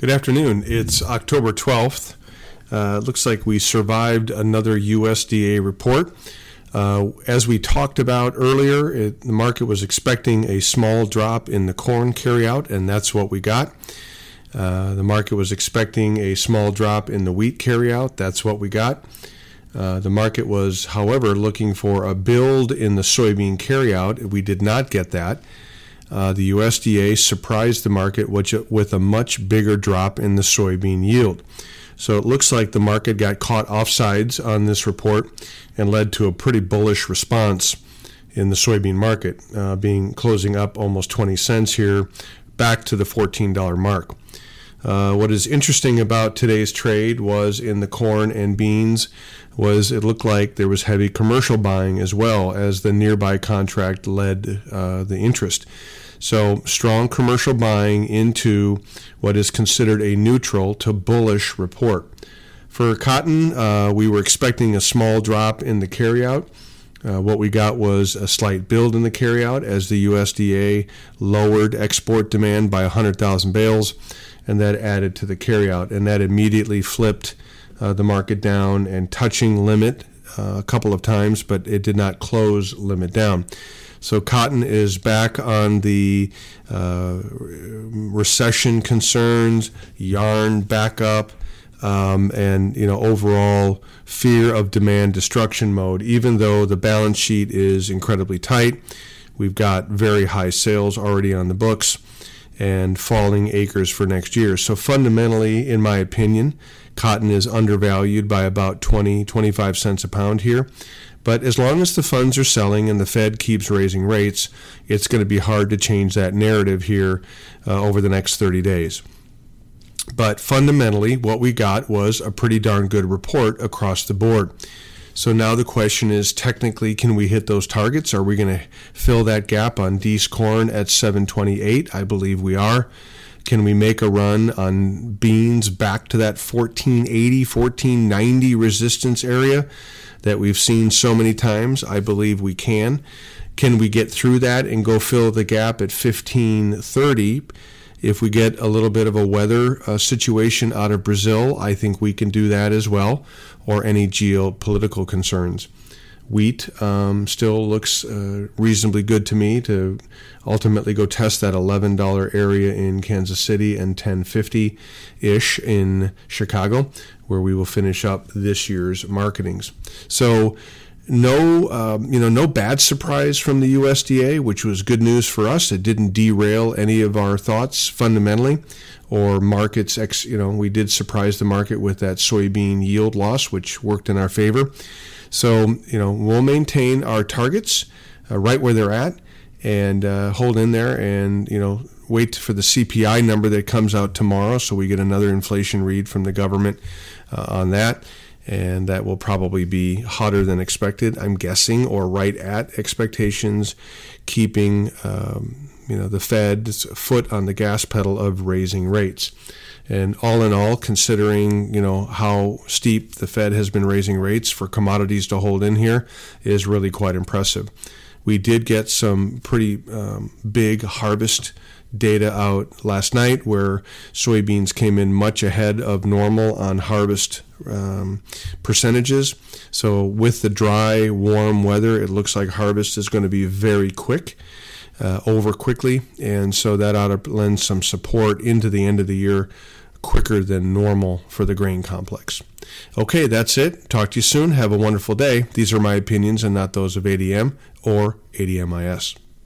Good afternoon. It's October 12th. Uh, looks like we survived another USDA report. Uh, as we talked about earlier, it, the market was expecting a small drop in the corn carryout, and that's what we got. Uh, the market was expecting a small drop in the wheat carryout. That's what we got. Uh, the market was, however, looking for a build in the soybean carryout. We did not get that. Uh, the USDA surprised the market with a much bigger drop in the soybean yield. So it looks like the market got caught offsides on this report and led to a pretty bullish response in the soybean market, uh, being closing up almost 20 cents here, back to the $14 mark. Uh, what is interesting about today's trade was in the corn and beans was it looked like there was heavy commercial buying as well as the nearby contract led uh, the interest. So strong commercial buying into what is considered a neutral to bullish report. For cotton, uh, we were expecting a small drop in the carryout. Uh, what we got was a slight build in the carryout as the USDA lowered export demand by 100,000 bales, and that added to the carryout, and that immediately flipped uh, the market down and touching limit uh, a couple of times, but it did not close limit down. So cotton is back on the uh, recession concerns, yarn back up, um, and you know overall fear of demand destruction mode. Even though the balance sheet is incredibly tight, we've got very high sales already on the books and falling acres for next year. So fundamentally, in my opinion, cotton is undervalued by about 20, 25 cents a pound here. But as long as the funds are selling and the Fed keeps raising rates, it's going to be hard to change that narrative here uh, over the next 30 days. But fundamentally, what we got was a pretty darn good report across the board. So now the question is technically, can we hit those targets? Are we going to fill that gap on Dees corn at 728? I believe we are. Can we make a run on beans back to that 1480, 1490 resistance area? that we've seen so many times. I believe we can. Can we get through that and go fill the gap at 1530? If we get a little bit of a weather uh, situation out of Brazil, I think we can do that as well, or any geopolitical concerns. Wheat um, still looks uh, reasonably good to me to ultimately go test that $11 area in Kansas City and 1050 ish in Chicago, where we will finish up this year's marketings. So, no, um, you know, no bad surprise from the USDA, which was good news for us. It didn't derail any of our thoughts fundamentally, or markets. Ex, you know, we did surprise the market with that soybean yield loss, which worked in our favor. So, you know, we'll maintain our targets uh, right where they're at and uh, hold in there and, you know, wait for the CPI number that comes out tomorrow so we get another inflation read from the government uh, on that. And that will probably be hotter than expected, I'm guessing, or right at expectations, keeping um, you know the Fed's foot on the gas pedal of raising rates. And all in all, considering you know how steep the Fed has been raising rates for commodities to hold in here, is really quite impressive. We did get some pretty um, big harvest data out last night where soybeans came in much ahead of normal on harvest um, percentages. So, with the dry, warm weather, it looks like harvest is going to be very quick uh, over quickly, and so that ought to lend some support into the end of the year quicker than normal for the grain complex. Okay, that's it. Talk to you soon. Have a wonderful day. These are my opinions and not those of ADM or ADMIS.